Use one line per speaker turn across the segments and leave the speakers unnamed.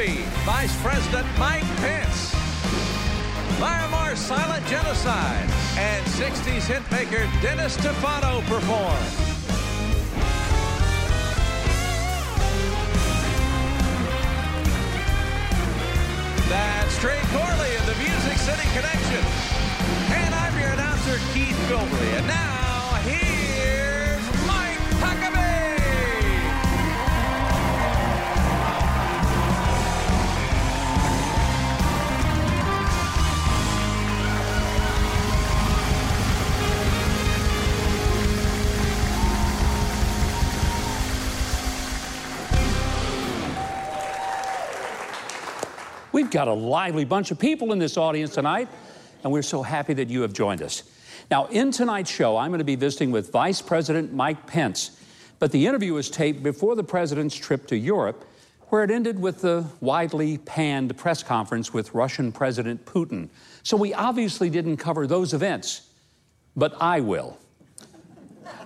Huckabee, Vice President Mike Pence, Myanmar's silent genocide, and 60s hitmaker Dennis Tufano perform. That's Trey Corley of the Music City Connection. And I'm your announcer, Keith Bilbrey. And now,
We've got a lively bunch of people in this audience tonight, and we're so happy that you have joined us. Now, in tonight's show, I'm going to be visiting with Vice President Mike Pence, but the interview was taped before the president's trip to Europe, where it ended with the widely panned press conference with Russian President Putin. So we obviously didn't cover those events, but I will.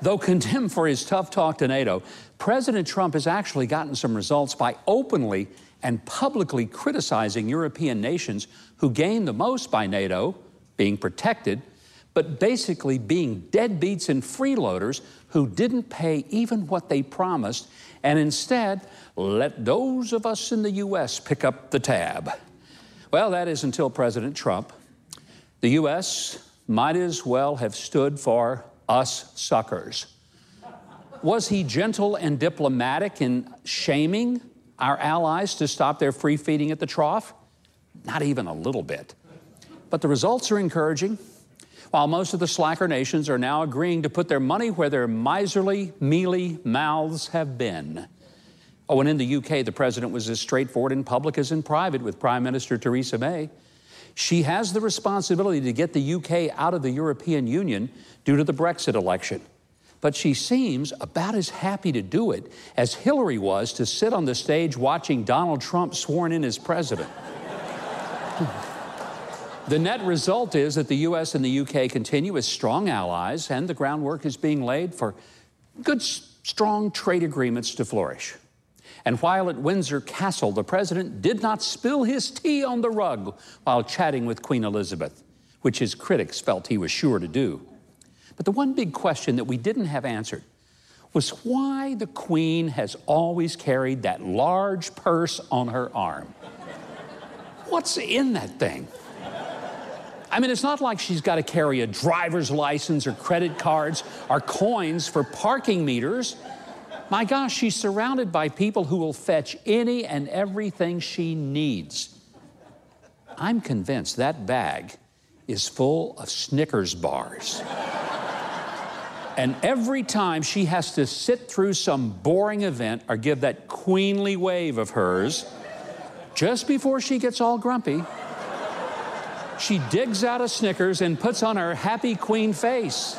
Though condemned for his tough talk to NATO, President Trump has actually gotten some results by openly and publicly criticizing European nations who gain the most by NATO being protected, but basically being deadbeats and freeloaders who didn't pay even what they promised and instead let those of us in the U.S. pick up the tab. Well, that is until President Trump. The U.S. might as well have stood for us suckers. Was he gentle and diplomatic in shaming our allies to stop their free feeding at the trough? Not even a little bit. But the results are encouraging. While most of the slacker nations are now agreeing to put their money where their miserly, mealy mouths have been. Oh, and in the UK, the president was as straightforward in public as in private with Prime Minister Theresa May. She has the responsibility to get the UK out of the European Union due to the Brexit election. But she seems about as happy to do it as Hillary was to sit on the stage watching Donald Trump sworn in as president. the net result is that the US and the UK continue as strong allies, and the groundwork is being laid for good, strong trade agreements to flourish. And while at Windsor Castle, the president did not spill his tea on the rug while chatting with Queen Elizabeth, which his critics felt he was sure to do. But the one big question that we didn't have answered was why the Queen has always carried that large purse on her arm. What's in that thing? I mean, it's not like she's got to carry a driver's license or credit cards or coins for parking meters. My gosh, she's surrounded by people who will fetch any and everything she needs. I'm convinced that bag is full of Snickers bars. and every time she has to sit through some boring event or give that queenly wave of hers, just before she gets all grumpy, she digs out a Snickers and puts on her happy queen face.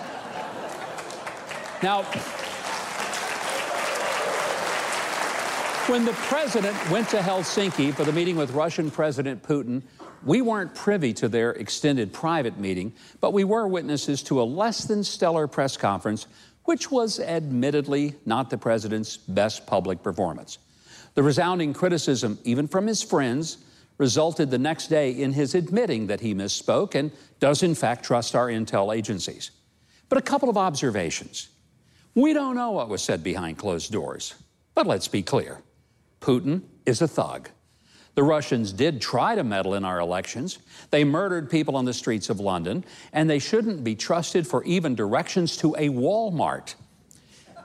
Now, when the president went to Helsinki for the meeting with Russian President Putin, we weren't privy to their extended private meeting, but we were witnesses to a less than stellar press conference, which was admittedly not the president's best public performance. The resounding criticism, even from his friends, resulted the next day in his admitting that he misspoke and does, in fact, trust our intel agencies. But a couple of observations. We don't know what was said behind closed doors, but let's be clear Putin is a thug. The Russians did try to meddle in our elections. They murdered people on the streets of London, and they shouldn't be trusted for even directions to a Walmart.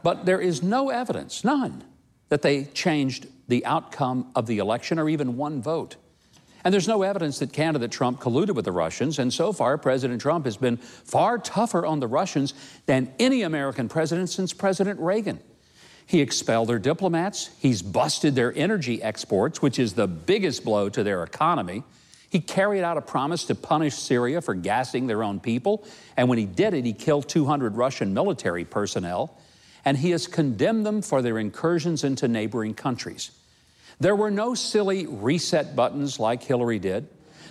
But there is no evidence, none, that they changed the outcome of the election or even one vote. And there's no evidence that candidate Trump colluded with the Russians, and so far, President Trump has been far tougher on the Russians than any American president since President Reagan. He expelled their diplomats. He's busted their energy exports, which is the biggest blow to their economy. He carried out a promise to punish Syria for gassing their own people. And when he did it, he killed 200 Russian military personnel. And he has condemned them for their incursions into neighboring countries. There were no silly reset buttons like Hillary did.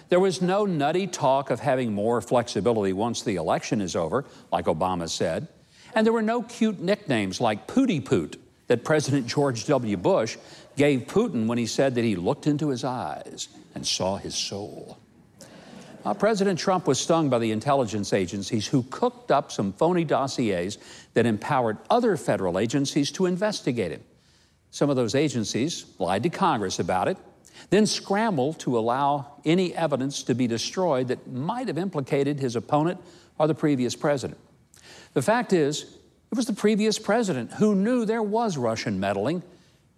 There was no nutty talk of having more flexibility once the election is over, like Obama said. And there were no cute nicknames like Pooty Poot that President George W. Bush gave Putin when he said that he looked into his eyes and saw his soul. Uh, President Trump was stung by the intelligence agencies who cooked up some phony dossiers that empowered other federal agencies to investigate him. Some of those agencies lied to Congress about it, then scrambled to allow any evidence to be destroyed that might have implicated his opponent or the previous president. The fact is, it was the previous president who knew there was Russian meddling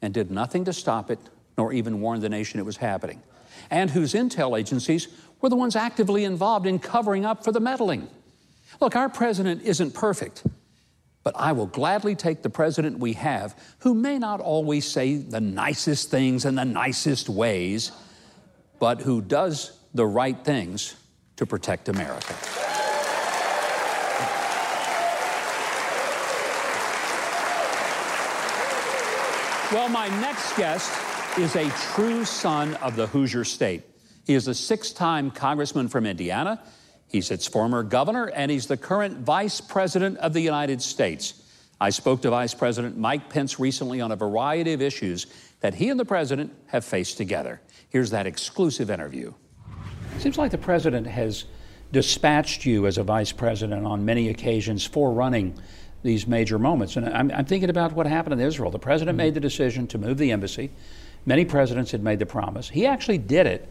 and did nothing to stop it, nor even warn the nation it was happening, and whose intel agencies were the ones actively involved in covering up for the meddling. Look, our president isn't perfect, but I will gladly take the president we have, who may not always say the nicest things in the nicest ways, but who does the right things to protect America. Well, my next guest is a true son of the Hoosier State. He is a six time congressman from Indiana. He's its former governor, and he's the current vice president of the United States. I spoke to Vice President Mike Pence recently on a variety of issues that he and the president have faced together. Here's that exclusive interview. Seems like the president has dispatched you as a vice president on many occasions for running these major moments. And I'm, I'm thinking about what happened in Israel. The president mm-hmm. made the decision to move the embassy. Many presidents had made the promise. He actually did it.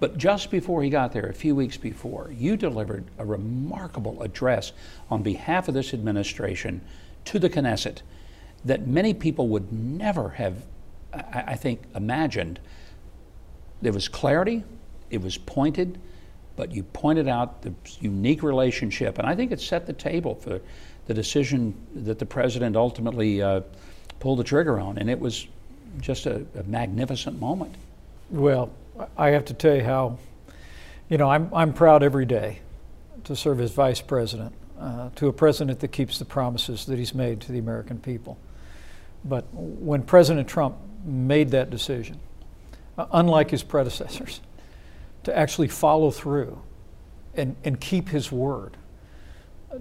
But just before he got there, a few weeks before, you delivered a remarkable address on behalf of this administration to the Knesset that many people would never have, I, I think, imagined. There was clarity, it was pointed, but you pointed out the unique relationship, and I think it set the table for the decision that the president ultimately uh, pulled the trigger on, and it was just a, a, magnificent moment.
Well, I have to tell you how, you know, I'm, I'm proud every day to serve as vice president uh, to a president that keeps the promises that he's made to the American people. But when President Trump made that decision, uh, unlike his predecessors, to actually follow through and, and keep his word,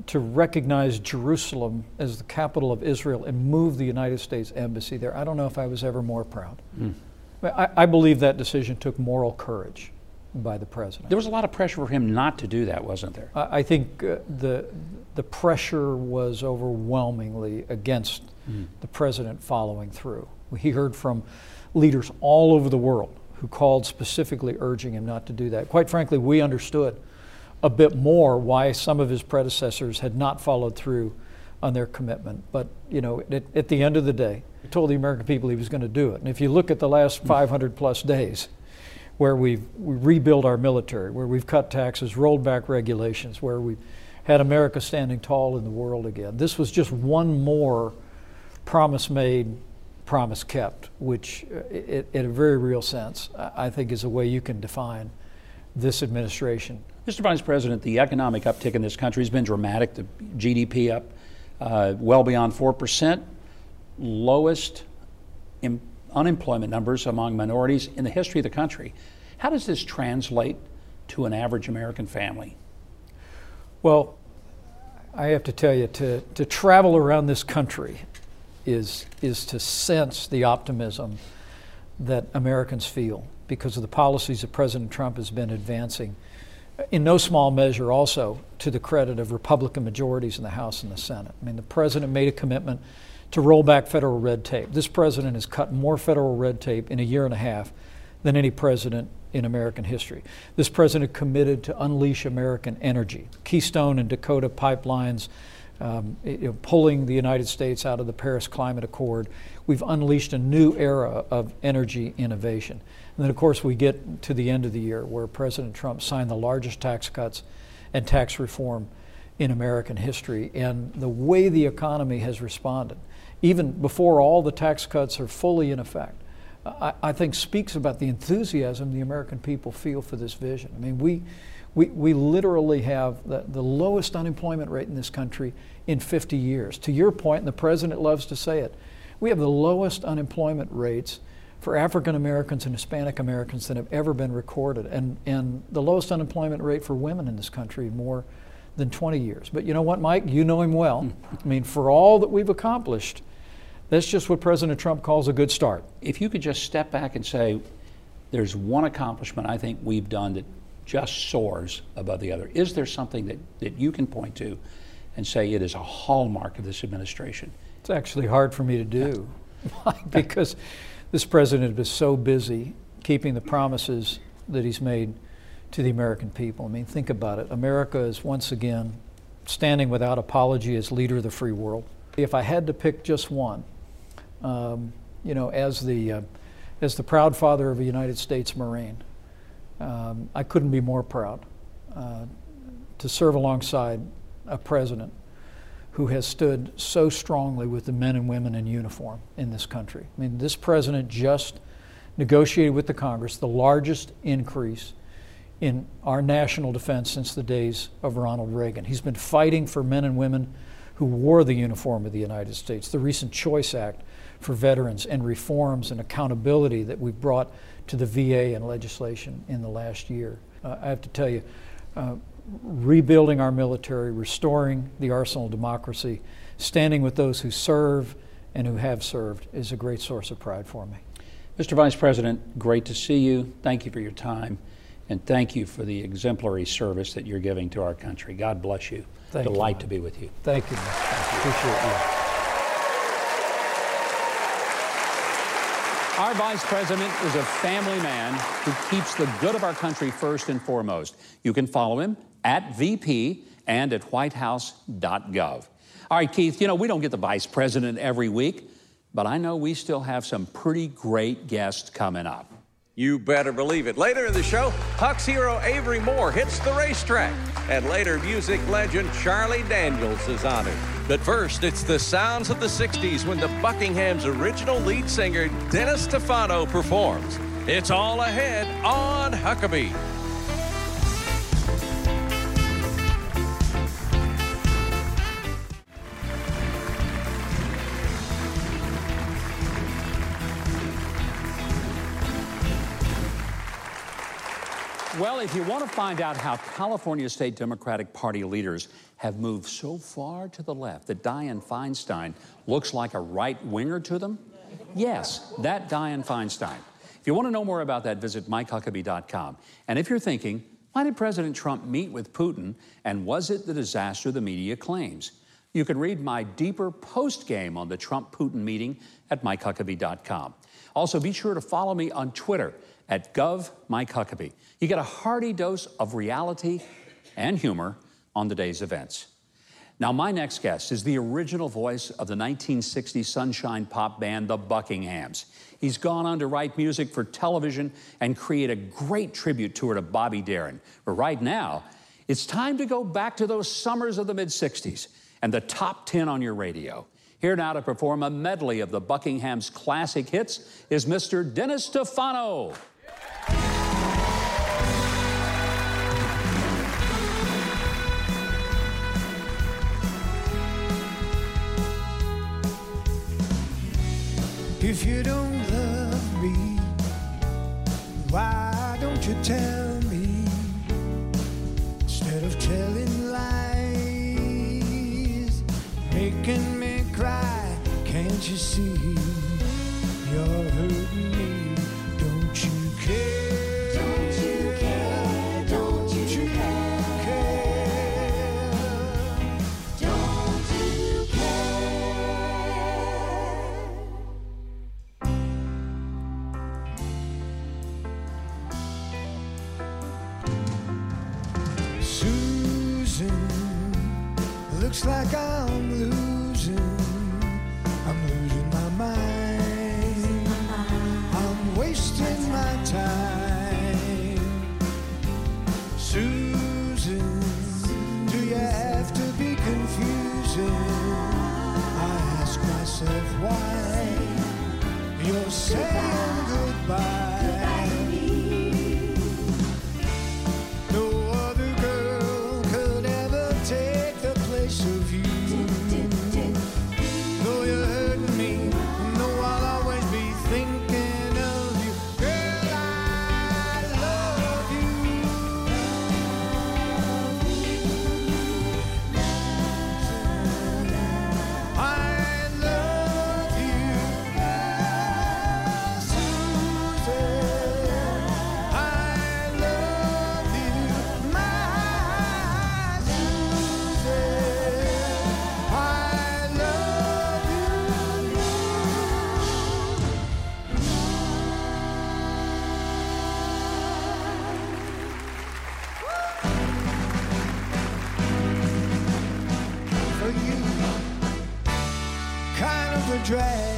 to recognize Jerusalem as the capital of Israel and move the United States Embassy there. I don't know if I was ever more proud. Mm. I, I, believe that decision took moral courage by the president.
There was a lot of pressure for him not to do that, wasn't there?
I, I think uh, the, the pressure was overwhelmingly against mm. the president following through. He heard from leaders all over the world who called specifically urging him not to do that. Quite frankly, we understood a bit more why some of his predecessors had not followed through on their commitment. But you know, at, at the end of the day, he told the American people he was going to do it. And if you look at the last hmm. 500 plus days, where we've we rebuilt our military, where we've cut taxes, rolled back regulations, where we've had America standing tall in the world again. This was just one more promise made, promise kept, which, uh, in a very real sense, I think is a way you can define this administration
Mr. Vice President, the economic uptick in this country has been dramatic. The GDP up uh, well beyond 4%, lowest unemployment numbers among minorities in the history of the country. How does this translate to an average American family?
Well, I have to tell you, to, to travel around this country is, is to sense the optimism that Americans feel because of the policies that President Trump has been advancing uh, in no small measure also to the credit of Republican majorities in the House and the Senate. I mean, the president made a commitment to roll back federal red tape. This president has cut more federal red tape in a year and a half than any president in American history. This president committed to unleash American energy. Keystone and Dakota pipelines, um, you know, pulling the United States out of the Paris Climate Accord. We've unleashed a new era of energy innovation. And then, of course, we get to the end of the year where President Trump signed the largest tax cuts and tax reform in American history. And the way the economy has responded, even before all the tax cuts are fully in effect, I, I think speaks about the enthusiasm the American people feel for this vision. I mean, we, we, we literally have the, the lowest unemployment rate in this country in 50 years. To your point, and the president loves to say it, we have the lowest unemployment rates for African Americans and Hispanic Americans that have ever been recorded, and, and the lowest unemployment rate for women in this country more than 20 years. But you know what, Mike? You know him well. I mean, for all that we've accomplished, That's just what President Trump calls a good start.
If you could just step back and say, there's one accomplishment I think we've done that just soars above the other. Is there something that, that you can point to and say it is a hallmark of this administration?
It's actually hard for me to do because this president is so busy keeping the promises that he's made to the American people. I mean, think about it. America is once again standing without apology as leader of the free world. If I had to pick just one, um, you know, as the uh, as the proud father of a United States Marine, um, I couldn't be more proud uh, to serve alongside a president who has stood so strongly with the men and women in uniform in this country. I mean, this president just negotiated with the Congress the largest increase in our national defense since the days of Ronald Reagan. He's been fighting for men and women who wore the uniform of the United States. The recent Choice Act for veterans and reforms and accountability that we've brought to the VA and legislation in the last year. Uh, I have to tell you, uh, rebuilding our military, restoring the arsenal of democracy, standing with those who serve and who have served is a great source of pride for me.
Mr. Vice President, great to see you. Thank you for your time, and thank you for the exemplary service that you're giving to our country. God bless you.
Thank
Delight
you,
to be with you.
Thank you. Thank you. Appreciate you.
Our vice president is a family man who keeps the good of our country first and foremost. You can follow him at VP and at whitehouse.gov. All right, Keith, you know, we don't get the vice president every week, but I know we still have some pretty great guests coming up.
You better believe it. Later in the show, Huck's hero Avery Moore hits the racetrack, and later, music legend Charlie Daniels is honored. But first, it's the sounds of the 60s when the Buckingham's original lead singer, Dennis Tufano, performs. It's all ahead on Huckabee.
Well, if you want to find out how California State Democratic Party leaders have moved so far to the left that Dianne Feinstein looks like a right winger to them, yes, that Dianne Feinstein. If you want to know more about that, visit MikeHuckabee.com. And if you're thinking, why did President Trump meet with Putin and was it the disaster the media claims? You can read my deeper post game on the Trump Putin meeting at MikeHuckabee.com. Also, be sure to follow me on Twitter at GovMikeHuckabee. You get a hearty dose of reality and humor on the day's events. Now, my next guest is the original voice of the 1960s sunshine pop band, the Buckinghams. He's gone on to write music for television and create a great tribute tour to Bobby Darin. But right now, it's time to go back to those summers of the mid 60s and the top 10 on your radio. Here now to perform a medley of the Buckingham's classic hits is Mr. Dennis Tufano.
If you don't love me, why don't you tell me? Instead of telling drag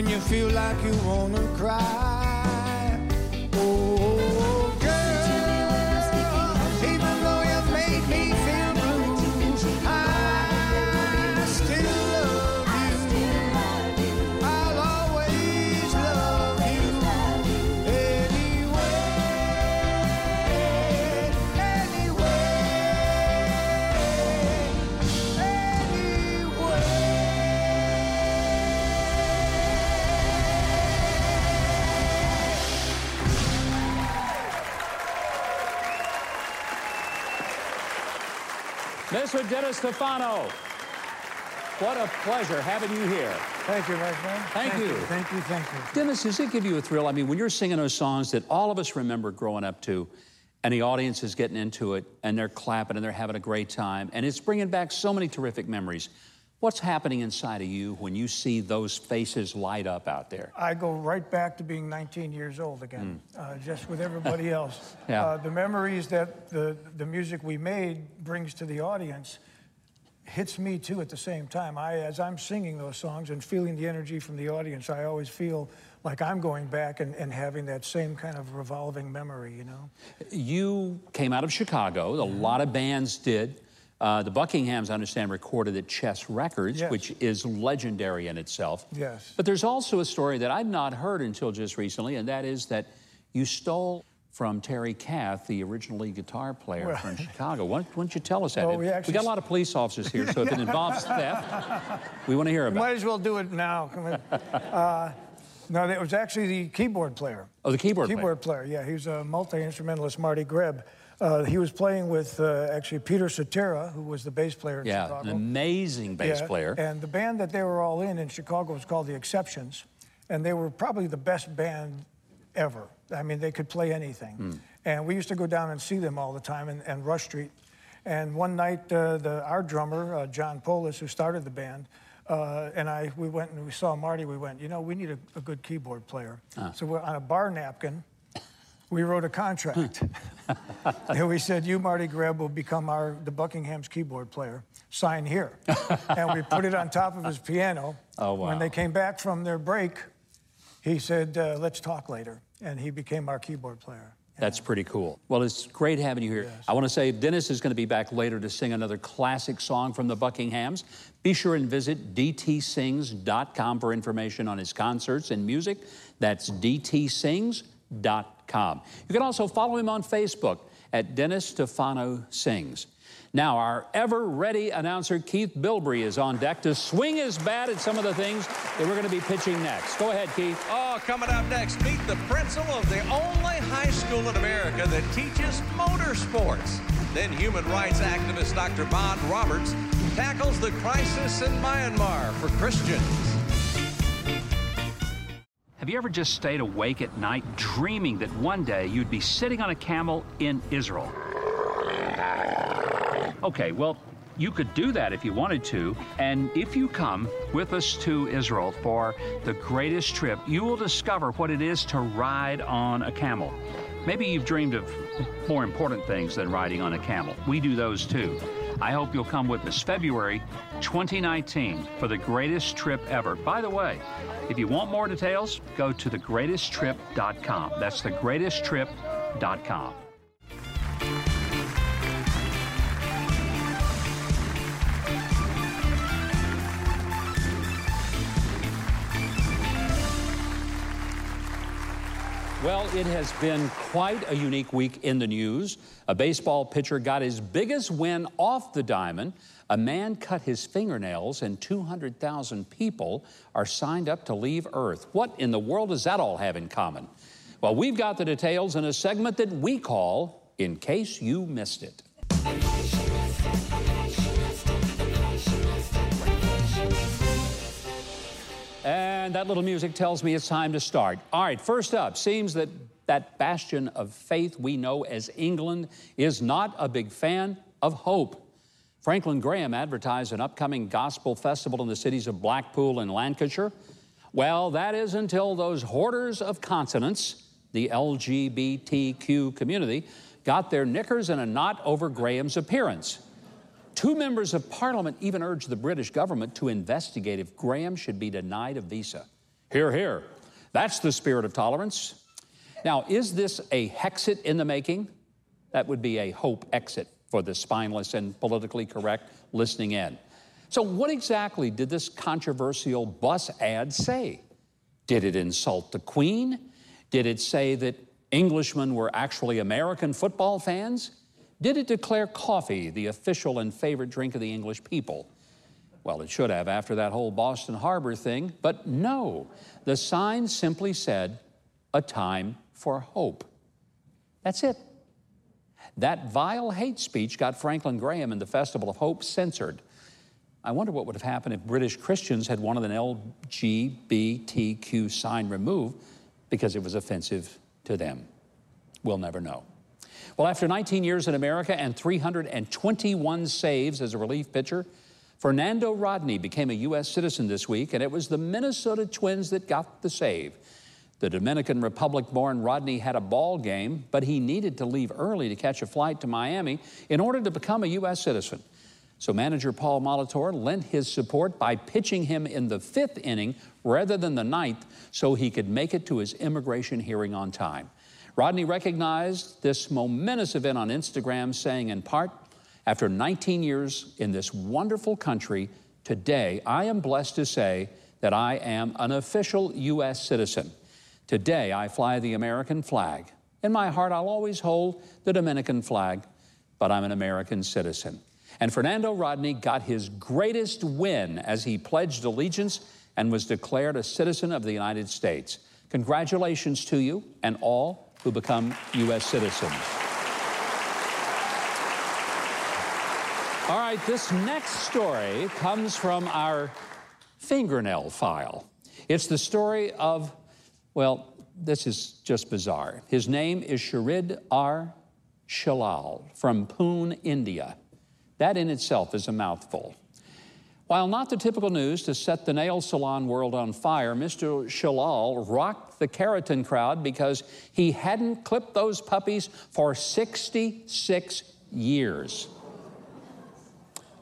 when you feel like you wanna cry.
Mr. Dennis Tufano, what a pleasure having you here.
Thank you, my friend.
Thank you.
Thank you, thank you.
Dennis, does it give you a thrill? I mean, when you're singing those songs that all of us remember growing up to, and the audience is getting into it, and they're clapping and they're having a great time, and it's bringing back so many terrific memories. What's happening inside of you when you see those faces light up out there?
I go right back to being 19 years old again, uh, just with everybody else.
Yeah.
Uh, the memories that the, the music we made brings to the audience hits me too at the same time. I, as I'm singing those songs and feeling the energy from the audience, I always feel like I'm going back and, and having that same kind of revolving memory, you know?
You came out of Chicago, a lot of bands did. Uh, the Buckinghams, I understand, recorded at Chess Records,
Yes.
which is legendary in itself.
Yes.
But there's also a story that I'd not heard until just recently, and that is that you stole from Terry Kath, the original lead guitar player
Well-
from Chicago. Why, why don't you tell us that?
Well, we actually...
we, got a lot of police officers here, so if it involves theft, we want to hear about
Might
it.
Might as well do it now. Uh, no, it was actually the keyboard player.
Oh, the keyboard player.
Keyboard player, yeah. He was a multi instrumentalist, Marty Grebb. Uh, he was playing with uh, actually Peter Cetera, who was the bass player in
Yeah,
Chicago.
an amazing bass
Yeah,
player.
And the band that they were all in in Chicago was called The Exceptions. And they were probably the best band ever. I mean, they could play anything.
Hmm.
And we used to go down and see them all the time in, in Rush Street. And one night, uh, the, our drummer, uh, John Poulos, who started the band, uh, and I, we went and we saw Marty. We went, you know, we need a, a good keyboard player. So we're on a bar napkin. We wrote a contract. and we said, you, Marty Grebb, will become our the Buckingham's keyboard player. Sign here. and we put it on top of his piano.
Oh, wow.
When they came back from their break, he said, uh, let's talk later. And he became our keyboard player.
That's pretty cool. Well, it's great having you here.
Yes.
I want to say Dennis is going to be back later to sing another classic song from the Buckinghams. Be sure and visit dtsings.com for information on his concerts and music. That's dtsings.com. You can also follow him on Facebook at Dennis Tufano Sings. Now, our ever ready announcer Keith Bilbrey is on deck to swing his bat at some of the things that we're going to be pitching next. Go ahead, Keith.
Oh, coming up next, meet the principal of the only high school in America that teaches motorsports. Then human rights activist Dr. Bond Roberts tackles the crisis in Myanmar for Christians.
Have you ever just stayed awake at night dreaming that one day you'd be sitting on a camel in Israel? Okay, well, you could do that if you wanted to. And if you come with us to Israel for the greatest trip, you will discover what it is to ride on a camel. Maybe you've dreamed of more important things than riding on a camel. We do those too. I hope you'll come with us February 2019 for the greatest trip ever. By the way, if you want more details, go to thegreatesttrip.com. That's thegreatesttrip.com. Well, it has been quite a unique week in the news. A baseball pitcher got his biggest win off the diamond. A man cut his fingernails, and 200,000 people are signed up to leave Earth. What in the world does that all have in common? Well, we've got the details in a segment that we call In Case You Missed It. And that little music tells me it's time to start. All right, first up, seems that that bastion of faith we know as England is not a big fan of hope. Franklin Graham advertised an upcoming gospel festival in the cities of Blackpool and Lancashire. Well, that is until those hoarders of consonants, the LGBTQ community, got their knickers in a knot over Graham's appearance. Two members of parliament even urged the British government to investigate if Graham should be denied a visa. Hear, hear. That's the spirit of tolerance. Now, is this a Hexit in the making? That would be a hope exit for the spineless and politically correct listening in. So, what exactly did this controversial bus ad say? Did it insult the Queen? Did it say that Englishmen were actually American football fans? Did it declare coffee the official and favorite drink of the English people? Well, it should have after that whole Boston Harbor thing, but no. The sign simply said, a time for hope. That's it. That vile hate speech got Franklin Graham and the Festival of Hope censored. I wonder what would have happened if British Christians had wanted an LGBTQ sign removed because it was offensive to them. We'll never know. Well, after 19 years in America and 321 saves as a relief pitcher, Fernando Rodney became a U.S. citizen this week, and it was the Minnesota Twins that got the save. The Dominican Republic born Rodney had a ball game, but he needed to leave early to catch a flight to Miami in order to become a U.S. citizen. So manager Paul Molitor lent his support by pitching him in the fifth inning rather than the ninth so he could make it to his immigration hearing on time. Rodney recognized this momentous event on Instagram, saying in part, After 19 years in this wonderful country, today I am blessed to say that I am an official U.S. citizen. Today I fly the American flag. In my heart, I'll always hold the Dominican flag, but I'm an American citizen. And Fernando Rodney got his greatest win as he pledged allegiance and was declared a citizen of the United States. Congratulations to you and all who become U.S. citizens. All right, this next story comes from our fingernail file. It's the story of, well, this is just bizarre. His name is Sharid R. Chillal from Pune, India. That in itself is a mouthful. While not the typical news to set the nail salon world on fire, Mr. Chillal rocked the keratin crowd because he hadn't clipped those puppies for 66 years.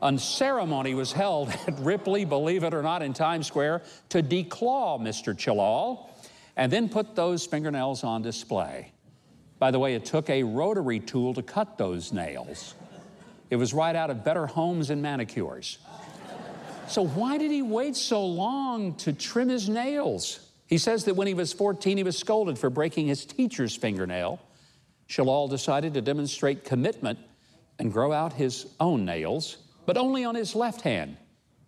A ceremony was held at Ripley, believe it or not, in Times Square to declaw Mr. Chillal and then put those fingernails on display. By the way, it took a rotary tool to cut those nails. It was right out of Better Homes and Manicures. So, why did he wait so long to trim his nails? He says that when he was 14, he was scolded for breaking his teacher's fingernail. Chillal decided to demonstrate commitment and grow out his own nails, but only on his left hand,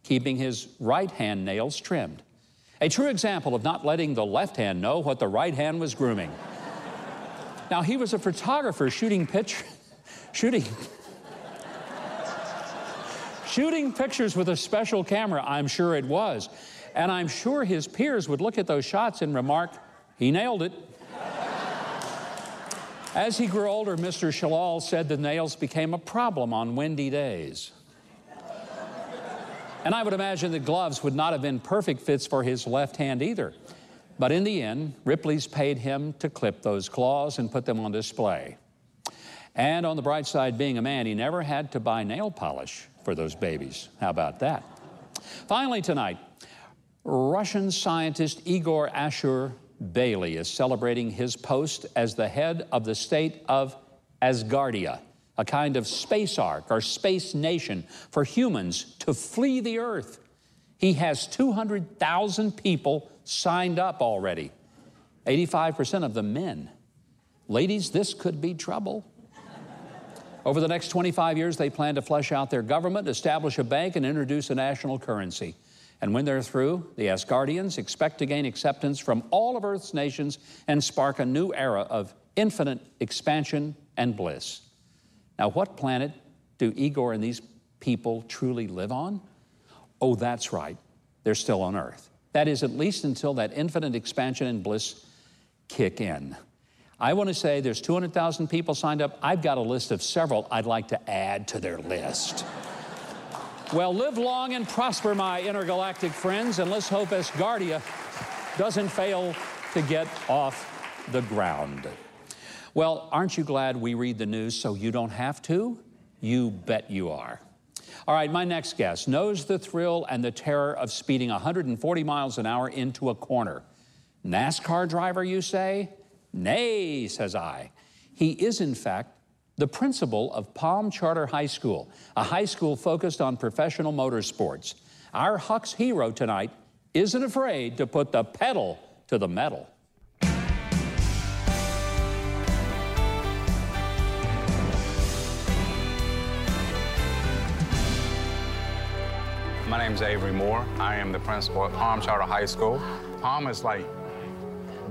keeping his right hand nails trimmed. A true example of not letting the left hand know what the right hand was grooming. now, he was a photographer shooting picture, shooting shooting pictures with a special camera, I'm sure it was. And I'm sure his peers would look at those shots and remark, he nailed it. As he grew older, Mr. Chillal said the nails became a problem on windy days. And I would imagine that gloves would not have been perfect fits for his left hand either. But in the end, Ripley's paid him to clip those claws and put them on display. And on the bright side, being a man, he never had to buy nail polish for those babies. How about that? Finally, tonight, Russian scientist Igor Ashur Bailey is celebrating his post as the head of the state of Asgardia, a kind of space ark or space nation for humans to flee the Earth. He has 200,000 people signed up already. 85% of them men. Ladies, this could be trouble. Over the next 25 years, they plan to flesh out their government, establish a bank, and introduce a national currency. And when they're through, the Asgardians expect to gain acceptance from all of Earth's nations and spark a new era of infinite expansion and bliss. Now, what planet do Igor and these people truly live on? Oh, that's right, they're still on Earth. That is, at least until that infinite expansion and bliss kick in. I want to say there's 200,000 people signed up. I've got a list of several I'd like to add to their list. well, live long and prosper, my intergalactic friends, and let's hope Asgardia doesn't fail to get off the ground. Well, aren't you glad we read the news so you don't have to? You bet you are. All right, my next guest knows the thrill and the terror of speeding 140 miles an hour into a corner. NASCAR driver, you say? Nay, says I. He is, in fact, the principal of Palm Charter High School, a high school focused on professional motorsports. Our Huck's hero tonight isn't afraid to put the pedal to the metal.
My name is Avery Moore. I am the principal at Palm Charter High School. Palm is like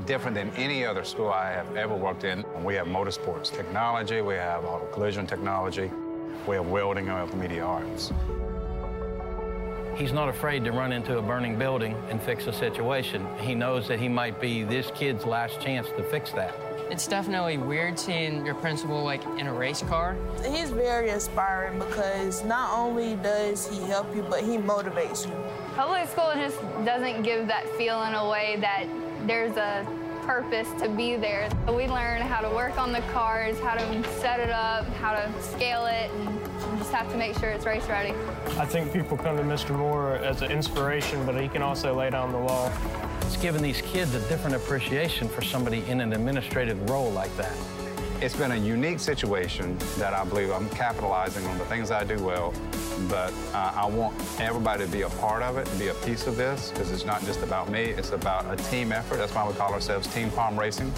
different than any other school I have ever worked in. We have motorsports technology, we have auto collision technology, we have welding we have media arts.
He's not afraid to run into a burning building and fix a situation. He knows that he might be this kid's last chance to fix that.
It's definitely weird seeing your principal like in a race car.
He's very inspiring because not only does he help you, but he motivates you.
Public school just doesn't give that feeling away that there's a purpose to be there. We learn how to work on the cars, how to set it up, how to scale it, and just have to make sure it's race ready.
I think people come to Mr. Moore as an inspiration, but he can also lay down the law.
It's given these kids a different appreciation for somebody in an administrative role like that.
It's been a unique situation that I believe I'm capitalizing on the things I do well, but uh, I want everybody to be a part of it, be a piece of this, because it's not just about me, it's about a team effort. That's why we call ourselves Team Palm Racing,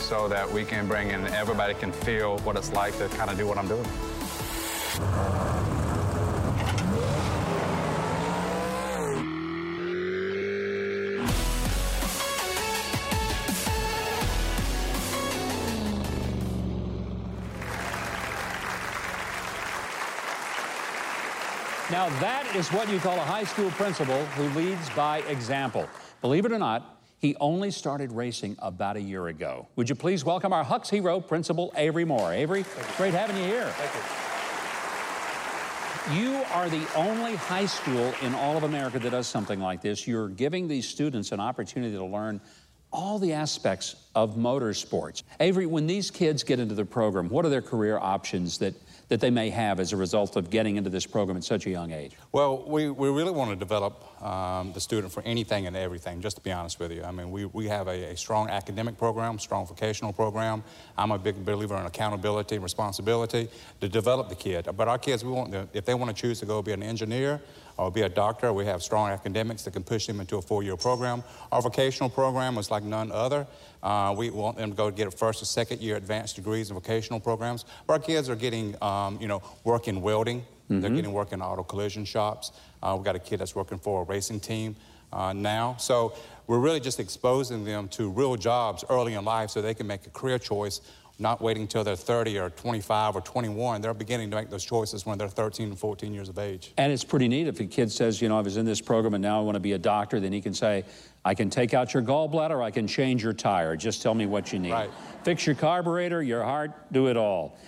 so that we can bring in, everybody can feel what it's like to kind of do what I'm doing.
Now, that is what you call a high school principal who leads by example. Believe it or not, he only started racing about a year ago. Would you please welcome our Huck's hero, Principal Avery Moore? Avery, great having you here.
Thank you.
You are the only high school in all of America that does something like this. You're giving these students an opportunity to learn all the aspects of motorsports. Avery, when these kids get into the program, what are their career options that that they may have as a result of getting into this program at such a young age?
Well, we, we really want to develop um, the student for anything and everything, just to be honest with you. I mean, we, we have a, a strong academic program, strong vocational program. I'm a big believer in accountability and responsibility to develop the kid. But our kids, we want, if they want to choose to go be an engineer, or be a doctor. We have strong academics that can push them into a four-year program. Our vocational program is like none other. Uh, we want them to go get a first or second year advanced degrees in vocational programs. But our kids are getting, um, you know, work in welding. Mm-hmm. They're getting work in auto collision shops. Uh, we've got a kid that's working for a racing team uh, now. So we're really just exposing them to real jobs early in life so they can make a career choice not waiting until they're 30 or 25 or 21. They're beginning to make those choices when they're 13 and 14 years of age.
And it's pretty neat if a kid says, you know, I was in this program and now I want to be a doctor, then he can say, I can take out your gallbladder, I can change your tire. Just tell me what you need.
Right.
Fix your carburetor, your heart, do it all.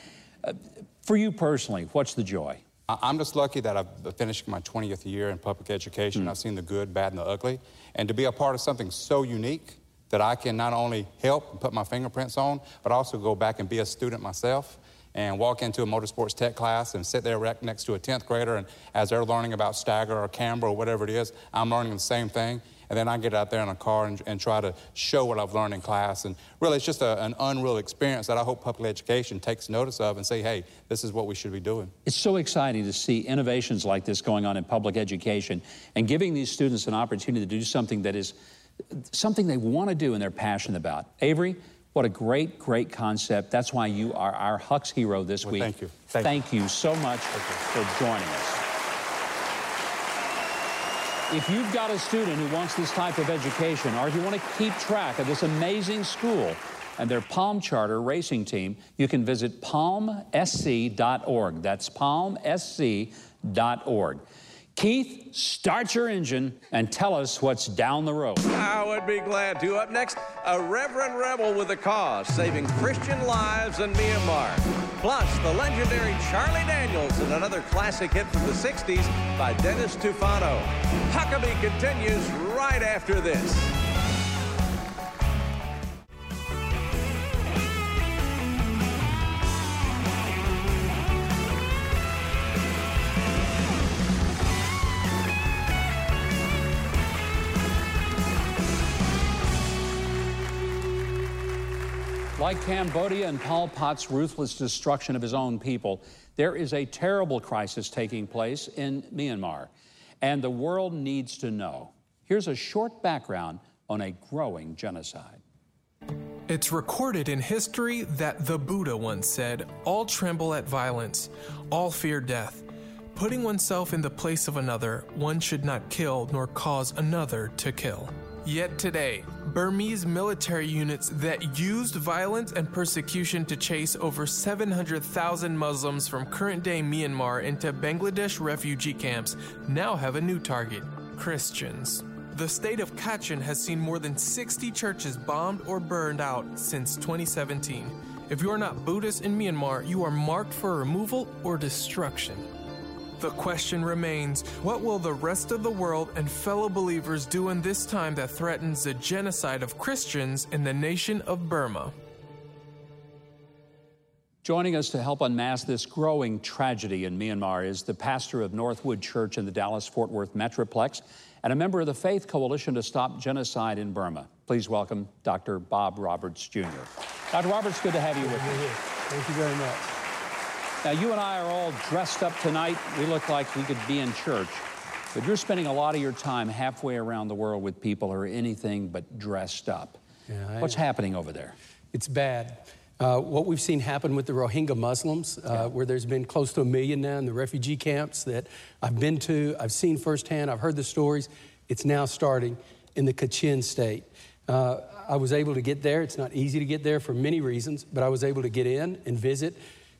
Uh, for you personally, what's the joy?
I'm just lucky that I've finished my 20th year in public education. Mm. I've seen the good, bad, and the ugly. And to be a part of something so unique that I can not only help and put my fingerprints on, but also go back and be a student myself and walk into a motorsports tech class and sit there next to a 10th grader and as they're learning about stagger or camber or whatever it is, I'm learning the same thing. And then I get out there in a car and, and try to show what I've learned in class. And really, it's just a, an unreal experience that I hope public education takes notice of and say, hey, this is what we should be doing.
It's so exciting to see innovations like this going on in public education and giving these students an opportunity to do something that is something they want to do and they're passionate about. Avery, what a great, great concept. That's why you are our Hux hero this
Well,
week.
thank you.
Thank,
Thank
you. so much for joining us. If you've got a student who wants this type of education, or if you want to keep track of this amazing school and their Palm Charter racing team, you can visit palmsc.org. That's palmsc.org. Keith, start your engine and tell us what's down the road.
I would be glad to. Up next, a reverend rebel with a cause, saving Christian lives in Myanmar. Plus, the legendary Charlie Daniels and another classic hit from the 60s by Dennis Tufano. Huckabee continues right after this.
Like Cambodia and Pol Pot's ruthless destruction of his own people, there is a terrible crisis taking place in Myanmar, and the world needs to know. Here's a short background on a growing genocide.
It's recorded in history that the Buddha once said, All tremble at violence, all fear death. Putting oneself in the place of another, one should not kill nor cause another to kill. Yet today, Burmese military units that used violence and persecution to chase over 700,000 Muslims from current day Myanmar into Bangladesh refugee camps now have a new target Christians. The state of Kachin has seen more than 60 churches bombed or burned out since 2017. If you are not Buddhist in Myanmar, you are marked for removal or destruction. The question remains what will the rest of the world and fellow believers do in this time that threatens the genocide of Christians in the nation of Burma?
Joining us to help unmask this growing tragedy in Myanmar is the pastor of Northwood Church in the Dallas Fort Worth Metroplex and a member of the Faith Coalition to Stop Genocide in Burma. Please welcome Dr. Bob Roberts Jr. Dr. Roberts, good to have you with us.
Thank you very much.
Now, you and I are all dressed up tonight. We look like we could be in church. But you're spending a lot of your time halfway around the world with people who are anything but dressed up.
Yeah,
What's happening over there?
It's bad. Uh, what we've seen happen with the Rohingya Muslims, uh, where there's been close to a million now in the refugee camps that I've been to, I've seen firsthand, I've heard the stories. It's now starting in the Kachin state. Uh, I was able to get there. It's not easy to get there for many reasons, but I was able to get in and visit.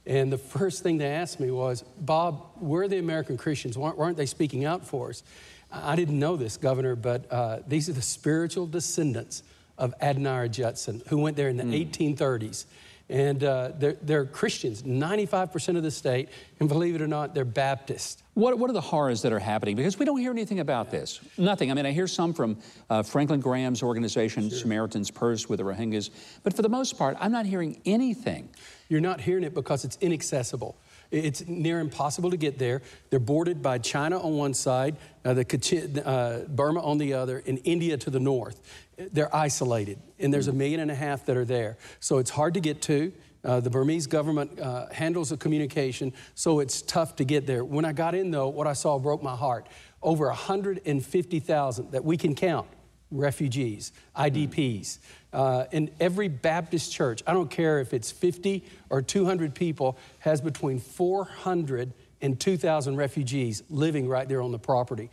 And the first thing they asked me was, Bob, where are the American Christians? Why aren't they speaking out for us? I didn't know this, Governor, but uh, these are the spiritual descendants of Adoniram Judson, who went there in the 1830s. And uh, they're, they're Christians, 95% of the state, and believe it or not, they're Baptist.
What, what are the horrors that are happening? Because we don't hear anything about this. Nothing. I mean, I hear some from uh, Franklin Graham's organization, Samaritan's Purse, with the Rohingyas. But for the most part, I'm not hearing anything.
You're not hearing it because it's inaccessible. It's near impossible to get there. They're bordered by China on one side, uh, the Kachin, uh, Burma on the other, and India to the north. They're isolated, and there's a million and a half that are there. So it's hard to get to. Uh, the Burmese government uh, handles the communication, so it's tough to get there. When I got in, though, what I saw broke my heart. Over 150,000 that we can count refugees, IDPs. Uh, and every Baptist church, I don't care if it's 50 or 200 people, has between 400 and 2,000 refugees living right there on the property.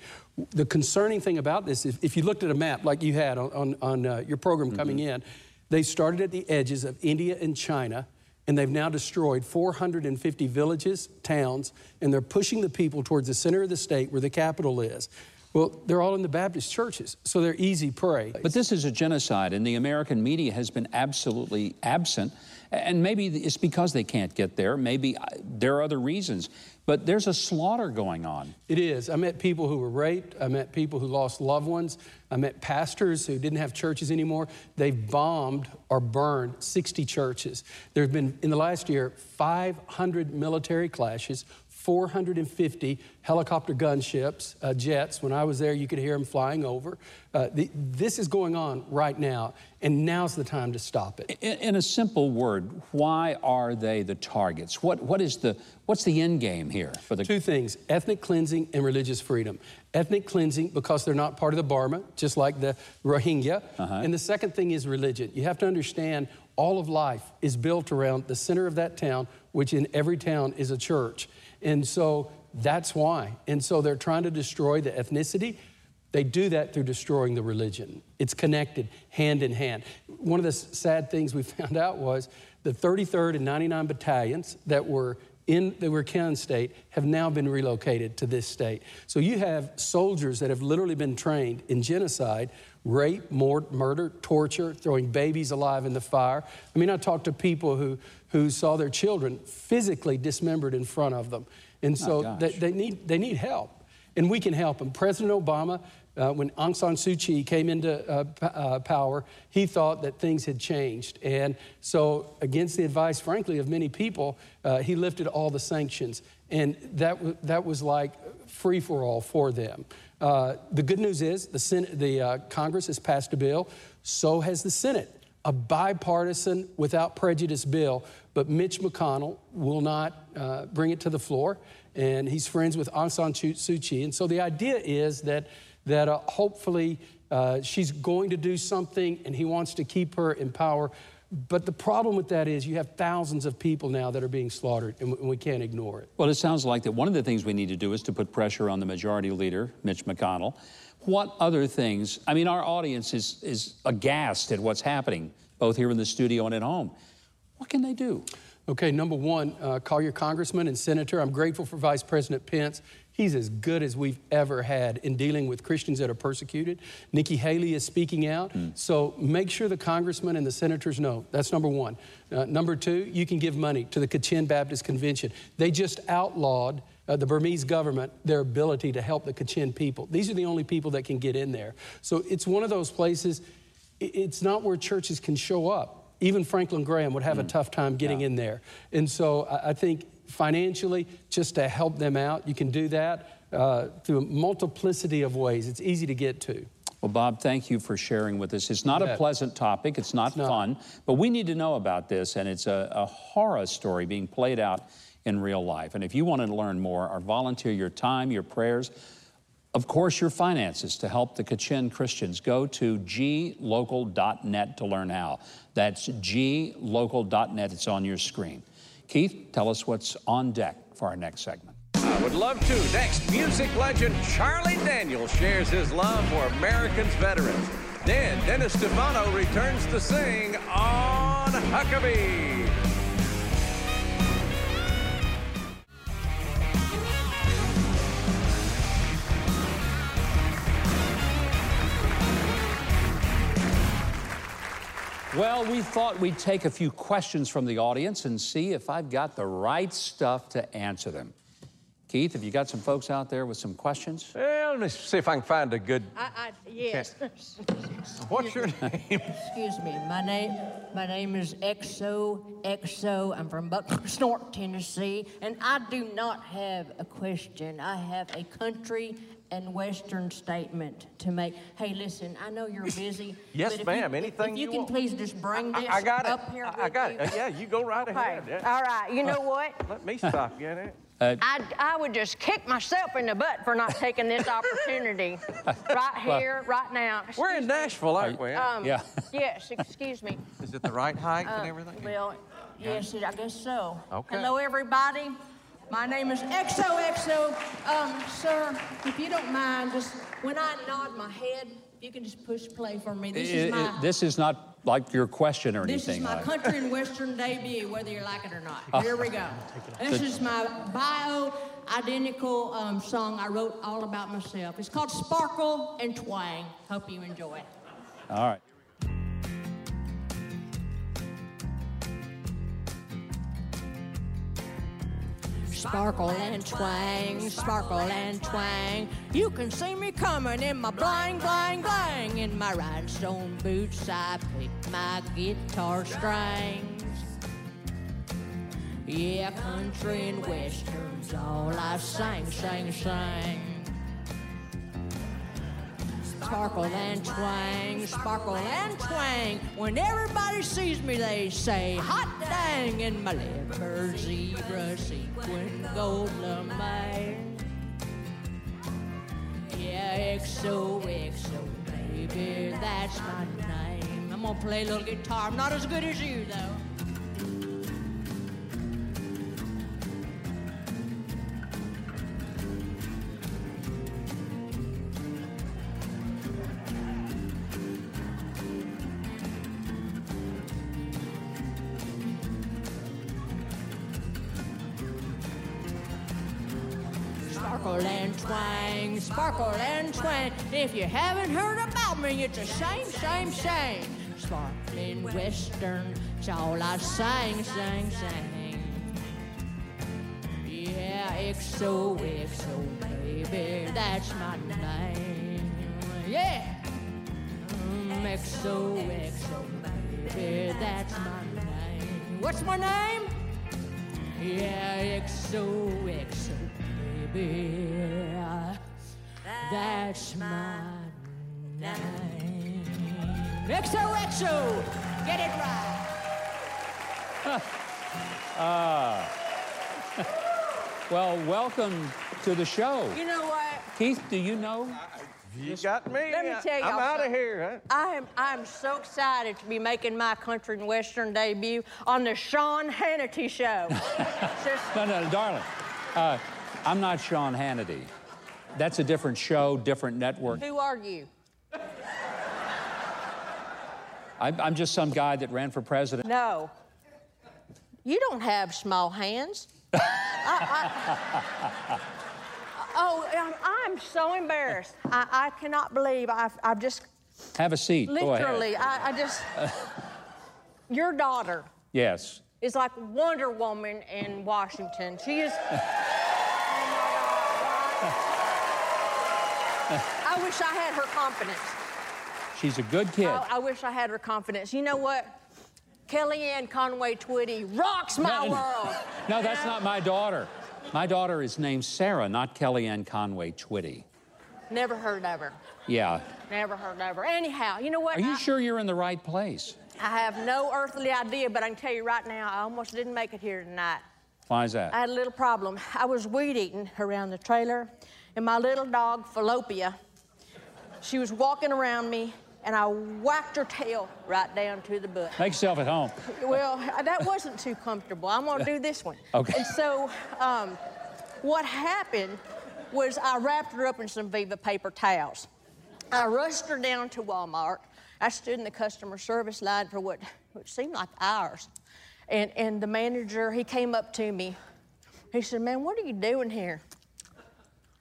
The concerning thing about this is if you looked at a map like you had on, on, on uh, your program coming in, they started at the edges of India and China, and they've now destroyed 450 villages, towns, and they're pushing the people towards the center of the state where the capital is. Well, they're all in the Baptist churches, so they're easy prey.
But this is a genocide, and the American media has been absolutely absent. And maybe it's because they can't get there. Maybe uh, there are other reasons. But there's a slaughter going on.
It is. I met people who were raped. I met people who lost loved ones. I met pastors who didn't have churches anymore. They've bombed or burned 60 churches. There have been, in the last year, 500 military clashes, 450 helicopter gunships, uh, jets. When I was there, you could hear them flying over. Uh, the, this is going on right now, and now's the time to stop it.
In, in a simple word, why are they the targets? What, what is the, what's the end game here for the
Two things ethnic cleansing and religious freedom. Ethnic cleansing because they're not part of the Burma, just like the Rohingya. And the second thing is religion. You have to understand all of life is built around the center of that town, which in every town is a church. And so that's why. And so they're trying to destroy the ethnicity. They do that through destroying the religion. It's connected hand in hand. One of the sad things we found out was the 33rd and 99 battalions that were in the Rakhine state have now been relocated to this state. So you have soldiers that have literally been trained in genocide, rape, murder, torture, throwing babies alive in the fire. I mean, I talked to people who, who saw their children physically dismembered in front of them. And so
gosh.
they, they, need, they need help. And we can help them. President Obama, uh, when Aung San Suu Kyi came into uh, p- uh, power, he thought that things had changed. And so, against the advice, frankly, of many people, uh, he lifted all the sanctions. And that, w- that was like free for all for them. Uh, the good news is the, Senate, the uh, Congress has passed a bill, so has the Senate. A bipartisan, without prejudice bill, but Mitch McConnell will not bring it to the floor, and he's friends with Aung San Suu Kyi. And so the idea is that, that uh, hopefully uh, she's going to do something, and he wants to keep her in power. But the problem with that is you have thousands of people now that are being slaughtered, and we- can't ignore it.
Well, it sounds like that one of the things we need to do is to put pressure on the majority leader, Mitch McConnell. What other things? I mean, our audience is, is aghast at what's happening, both here in the studio and at home. What can they do?
Okay, number one, uh, call your congressman and senator. I'm grateful for Vice President Pence. He's as good as we've ever had in dealing with Christians that are persecuted. Nikki Haley is speaking out. So make sure the congressmen and the senators know. That's number one. Uh, number two, you can give money to the Kachin Baptist Convention. They just outlawed uh, the Burmese government their ability to help the Kachin people. These are the only people that can get in there. So it's one of those places, it's not where churches can show up. Even Franklin Graham would have a tough time getting in there. And so I, I think financially, just to help them out, you can do that uh, through a multiplicity of ways. It's easy to get to.
Well, Bob, thank you for sharing with us. It's not a pleasant topic, it's not fun, but we need to know about this, and it's a, a horror story being played out in real life. And if you want to learn more or volunteer your time, your prayers, of course, your finances to help the Kachin Christians, go to glocal.net to learn how. That's glocal.net. It's on your screen. Keith, tell us what's on deck for our next segment.
I would love to. Next, music legend Charlie Daniels shares his love for America's veterans. Then, Dennis Tufano returns to sing on Huckabee.
Well, we thought we'd take a few questions from the audience and see if I've got the right stuff to answer them. Keith, have you got some folks out there with some questions?
Well, let me see if I can find a good.
I, I, yes.
What's your name?
Excuse me. My name, my name is XO XO. I'm from Bucksnort, Tennessee, and I do not have a question. I have a country and western statement to make. Hey, listen. I know you're busy.
Yes,
but if
ma'am,
You,
anything
if you,
you
can
want.
please just bring
I-
this
I got it.
up here.
I- I got
you.
it. Uh, yeah, you go right
Okay.
ahead. Yeah.
All right. You know what?
Let me stop you. innit?
I, I would just kick myself in the butt for not taking this opportunity right
Well,
here, right now.
We're in Nashville, aren't we?
Um, Yes, excuse me.
Is it the right height
Uh,
and everything?
Well, yes, it, I guess so.
Okay.
Hello, everybody. My name is XOXO. Um, sir, if you don't mind, just when I nod my head, you can just push play for me. This
I-
is my
this is not like your question or anything.
this is my
like-
country and western debut, whether you like it or not.
Oh.
Here we go. This is my bio identical um, song I wrote all about myself. It's called Sparkle and Twang. Hope you enjoy it.
All right.
Sparkle and twang, sparkle and twang. You can see me coming in my bling, bling, bling. In my rhinestone boots, I pick my guitar strings.
Yeah, country and westerns, all I sang, sang, sang. Sparkle and twang, sparkle and twang. When everybody sees me, they say, hot dang, in my leopard zebra sequin gold lame. Yeah, XO, XO, baby, that's my name. I'm gonna play a little guitar. I'm not as good as you, though. Sparkle and twang. If you haven't heard about me, it's a shame, shame, shame. Sparkling western, it's all I sang, sang, sang. Yeah, XO, XO, baby, that's my name. Yeah. Mm, XO, XO, baby, that's my name. What's my name? Yeah, XO, XO, baby. That's my name. XOXO, get it right.
Ah. well, welcome to the show.
You know what?
Keith, do you know?
You got me.
Let me tell you.
I'm out of here. Huh?
I am I'm so excited to be making my country and western debut on the Sean Hannity show. Just-
No, no, darling. Uh, I'm not Sean Hannity. That's a different show, different network.
who are you?
I'm, I'm just some guy that ran for president.
No. You don't have small hands. I, I, oh, I'm, I'm so embarrassed. I, I cannot believe I've, I've just
Have a seat.
Literally, I, I just, your daughter
Yes.
is like Wonder Woman in Washington. She is. I wish I had her confidence.
She's a good kid.
I, I wish I had her confidence. You know what? Kellyanne Conway Twitty rocks my
No,
world.
No, that's not my daughter. My daughter is named Sarah, not Kellyanne Conway Twitty.
Never heard of her.
Yeah.
Never heard of her. Anyhow, you know what?
Are you
I,
sure you're in the right place?
I have no earthly idea, but I can tell you right now, I almost didn't make it here tonight.
Why is that?
I had a little problem. I was weed eating around the trailer, and my little dog, Falopia, she was walking around me, and I whacked her tail right down to the butt.
Make yourself at home.
Well, that wasn't too comfortable. I'm gonna do this one.
Okay.
And so, um, what happened was I wrapped her up in some Viva paper towels. I rushed her down to Walmart. I stood in the customer service line for what, what seemed like hours. And, and the manager, he came up to me. He said, Man, what are you doing here?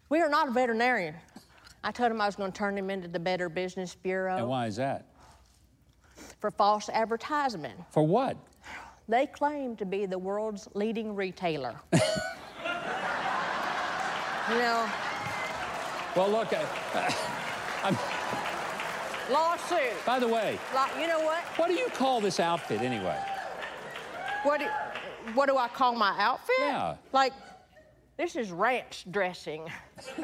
We are not a veterinarian. I told him I was going to turn him into the Better Business Bureau
And why is that?
for false advertisement.
For what?
They claim to be the world's leading retailer. you know,
Well, look, I, I'm,
lawsuit.
by the way,
Like, you know what?
what do you call this outfit anyway?
What do, what do I call my outfit?
Yeah.
Like, this is ranch dressing.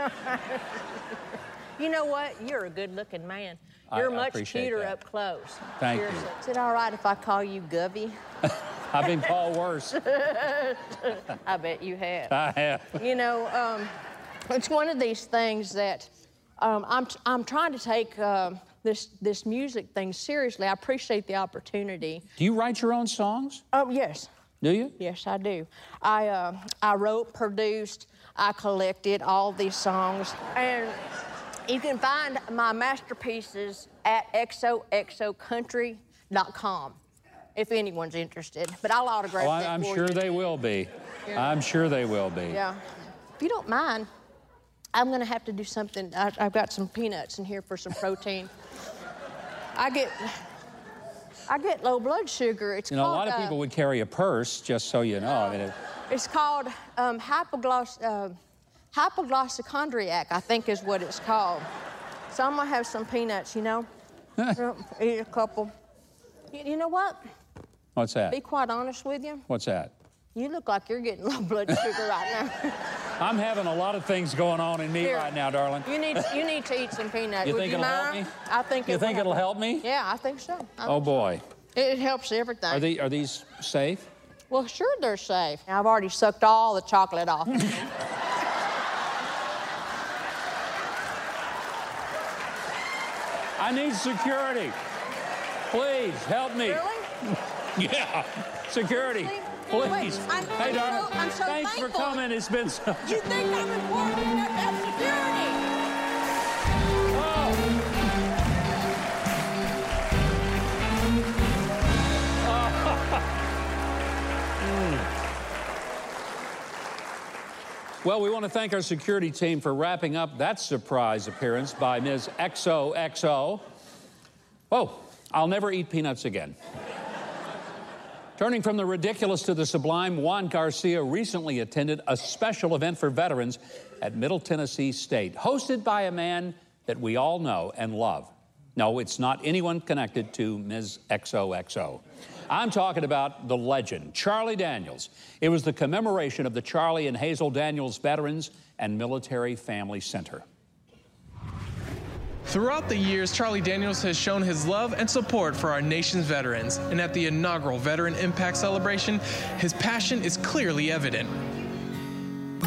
you know what? You're a good-looking man. You're
I
much
appreciate
cuter
that.
up close.
Thank you.
Is it all right if I call you Govey?
I've been called worse.
I bet you have.
I have.
You know, um, it's one of these things that um, I'm, I'm trying to take um this, this music thing seriously. I appreciate the opportunity.
Do you write your own songs?
Um, yes,
Do you?
yes, I do. I, uh, I wrote, produced, I collected all these songs, and you can find my masterpieces at xoxocountry.com if anyone's interested. But I'll autograph
Oh, I, I'm sure
you.
they will be.
Yeah.
I'm sure they will be.
Yeah. If you don't mind, I'm gonna have to do something. I, I've got some peanuts in here for some protein. I get, I get low blood sugar. It's
You know, a lot of
uh,
people would carry a purse, just so you know. I mean, it,
It's called um, hypogloss, uh, hypoglycemic, I think is what it's called. So I'm gonna have some peanuts, you know. Eat a couple. You, you know what?
what's that?
Be quite honest with you.
What's that?
You look like you're getting low blood sugar right now.
I'm having a lot of things going on in me
Here.
right now, darling.
You need you need to eat some peanuts.
You
Would
think
you
it'll help
mind?
me?
I think
You
it will
think it'll help me?
Yeah, I think so. I
Oh
think
boy.
so. It, it helps everything.
Are they are these safe?
Well, sure they're safe. I've already sucked all the chocolate off.
I need security. Please help me.
Really?
Yeah. Security. Please.
Wait, I'm-
hey, darling.
so- I'm so
thanks for coming. It's been so.
you think I'm important enough to have security?
Well, we want to thank our security team for wrapping up that surprise appearance by Ms. XOXO. Oh, I'll never eat peanuts again. Turning from the ridiculous to the sublime, Juan Garcia recently attended a special event for veterans at Middle Tennessee State, hosted by a man that we all know and love. No, it's not anyone connected to Ms. XOXO. I'm talking about the legend, Charlie Daniels. It was the commemoration of the Charlie and Hazel Daniels Veterans and Military Family Center.
Throughout the years, Charlie Daniels has shown his love and support for our nation's veterans, and at the inaugural Veteran Impact Celebration, his passion is clearly evident.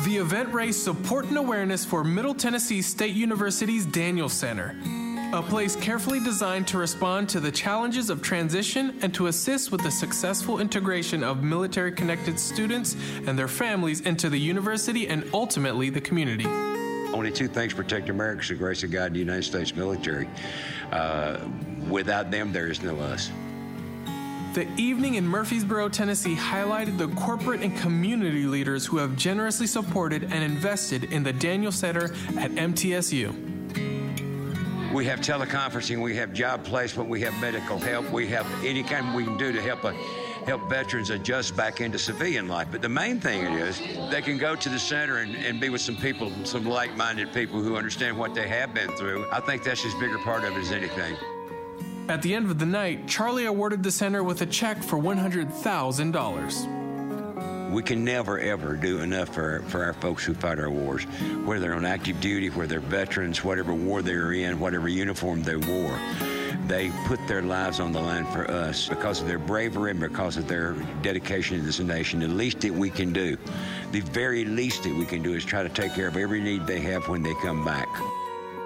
The event raised support and awareness for Middle Tennessee State University's Daniels Center, a place carefully designed to respond to the challenges of transition and to assist with the successful integration of military connected students and their families into the university and ultimately the community.
Only two things protect America is the grace of God and the United States military. Uh, without them, there is no us.
The evening in Murfreesboro, Tennessee highlighted the corporate and community leaders who have generously supported and invested in the Daniel Center at MTSU.
We have teleconferencing, we have job placement, we have medical help, we have any kind we can do to help a, help veterans adjust back into civilian life. But the main thing is, they can go to the center and, and be with some people, some like-minded people who understand what they have been through. I think that's as bigger part of it as anything.
At the end of the night, Charlie awarded the center with a check for $100,000.
We can never, ever do enough for, for our folks who fight our wars, whether they're on active duty, whether they're veterans, whatever war they're in, whatever uniform they wore. They put their lives on the line for us because of their bravery and because of their dedication to this nation. The least that we can do, the very least that we can do is try to take care of every need they have when they come back.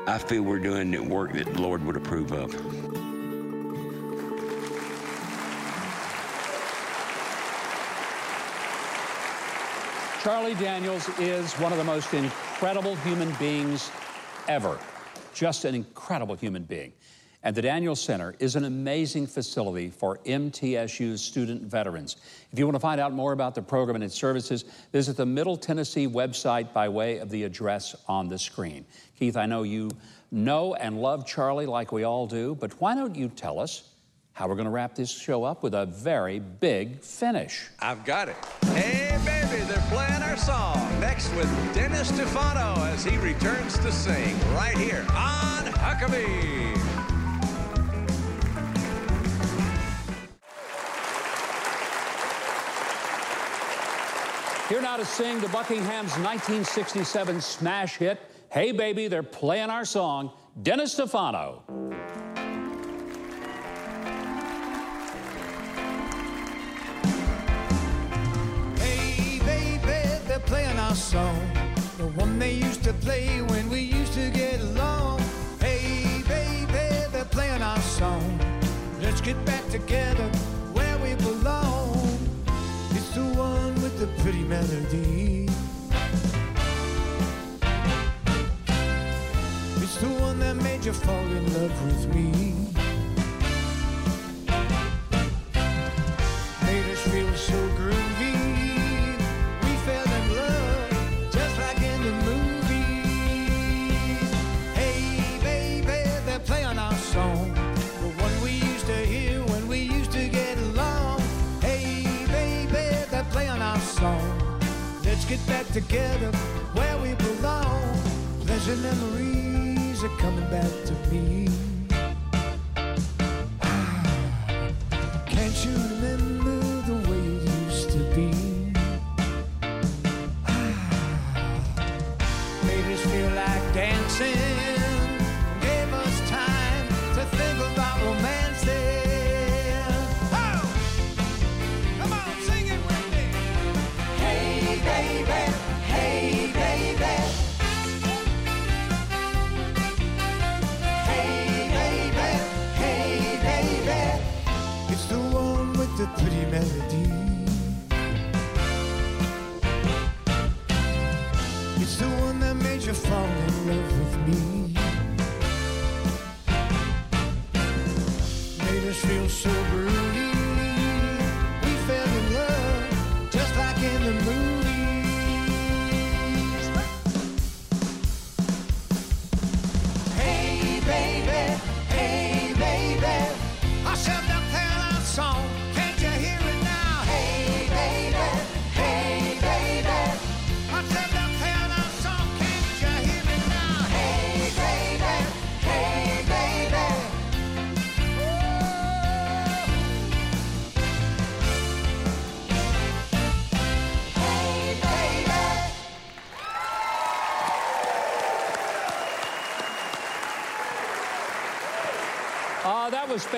I feel we're doing work that the Lord would approve of.
Charlie Daniels is one of the most incredible human beings ever. Just an incredible human being. And the Daniels Center is an amazing facility for MTSU's student veterans. If you want to find out more about the program and its services, visit the Middle Tennessee website by way of the address on the screen. Keith, I know you know and love Charlie like we all do, but why don't you tell us how we're going to wrap this show up with a very big finish?
I've got it. Hey, baby, they're playing our song. Next with Dennis Tufano as he returns to sing right here on Huckabee.
Here now to sing the Buckingham's 1967 smash hit, Hey Baby, They're Playing Our Song, Dennis
Tufano. Melody. It's the one that made you fall in love with me. Together where we belong. Pleasure memories are coming back to me.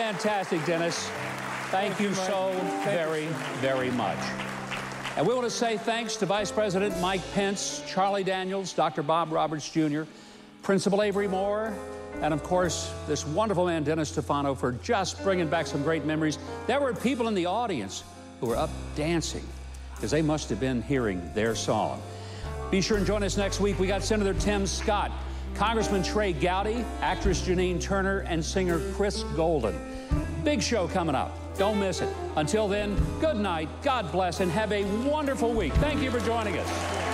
Fantastic, Dennis. Thank,
Thank
you so very, very much. And we want to say thanks to Vice President Mike Pence, Charlie Daniels, Dr. Bob Roberts Jr., Principal Avery Moore, and of course, this wonderful man, Dennis Tufano, for just bringing back some great memories. There were people in the audience who were up dancing because they must have been hearing their song. Be sure and join us next week. We got Senator Tim Scott, Congressman Trey Gowdy, actress Janine Turner, and singer Chris Golden. Big show coming up. Don't miss it. Until then, good night, God bless, and have a wonderful week. Thank you for joining us.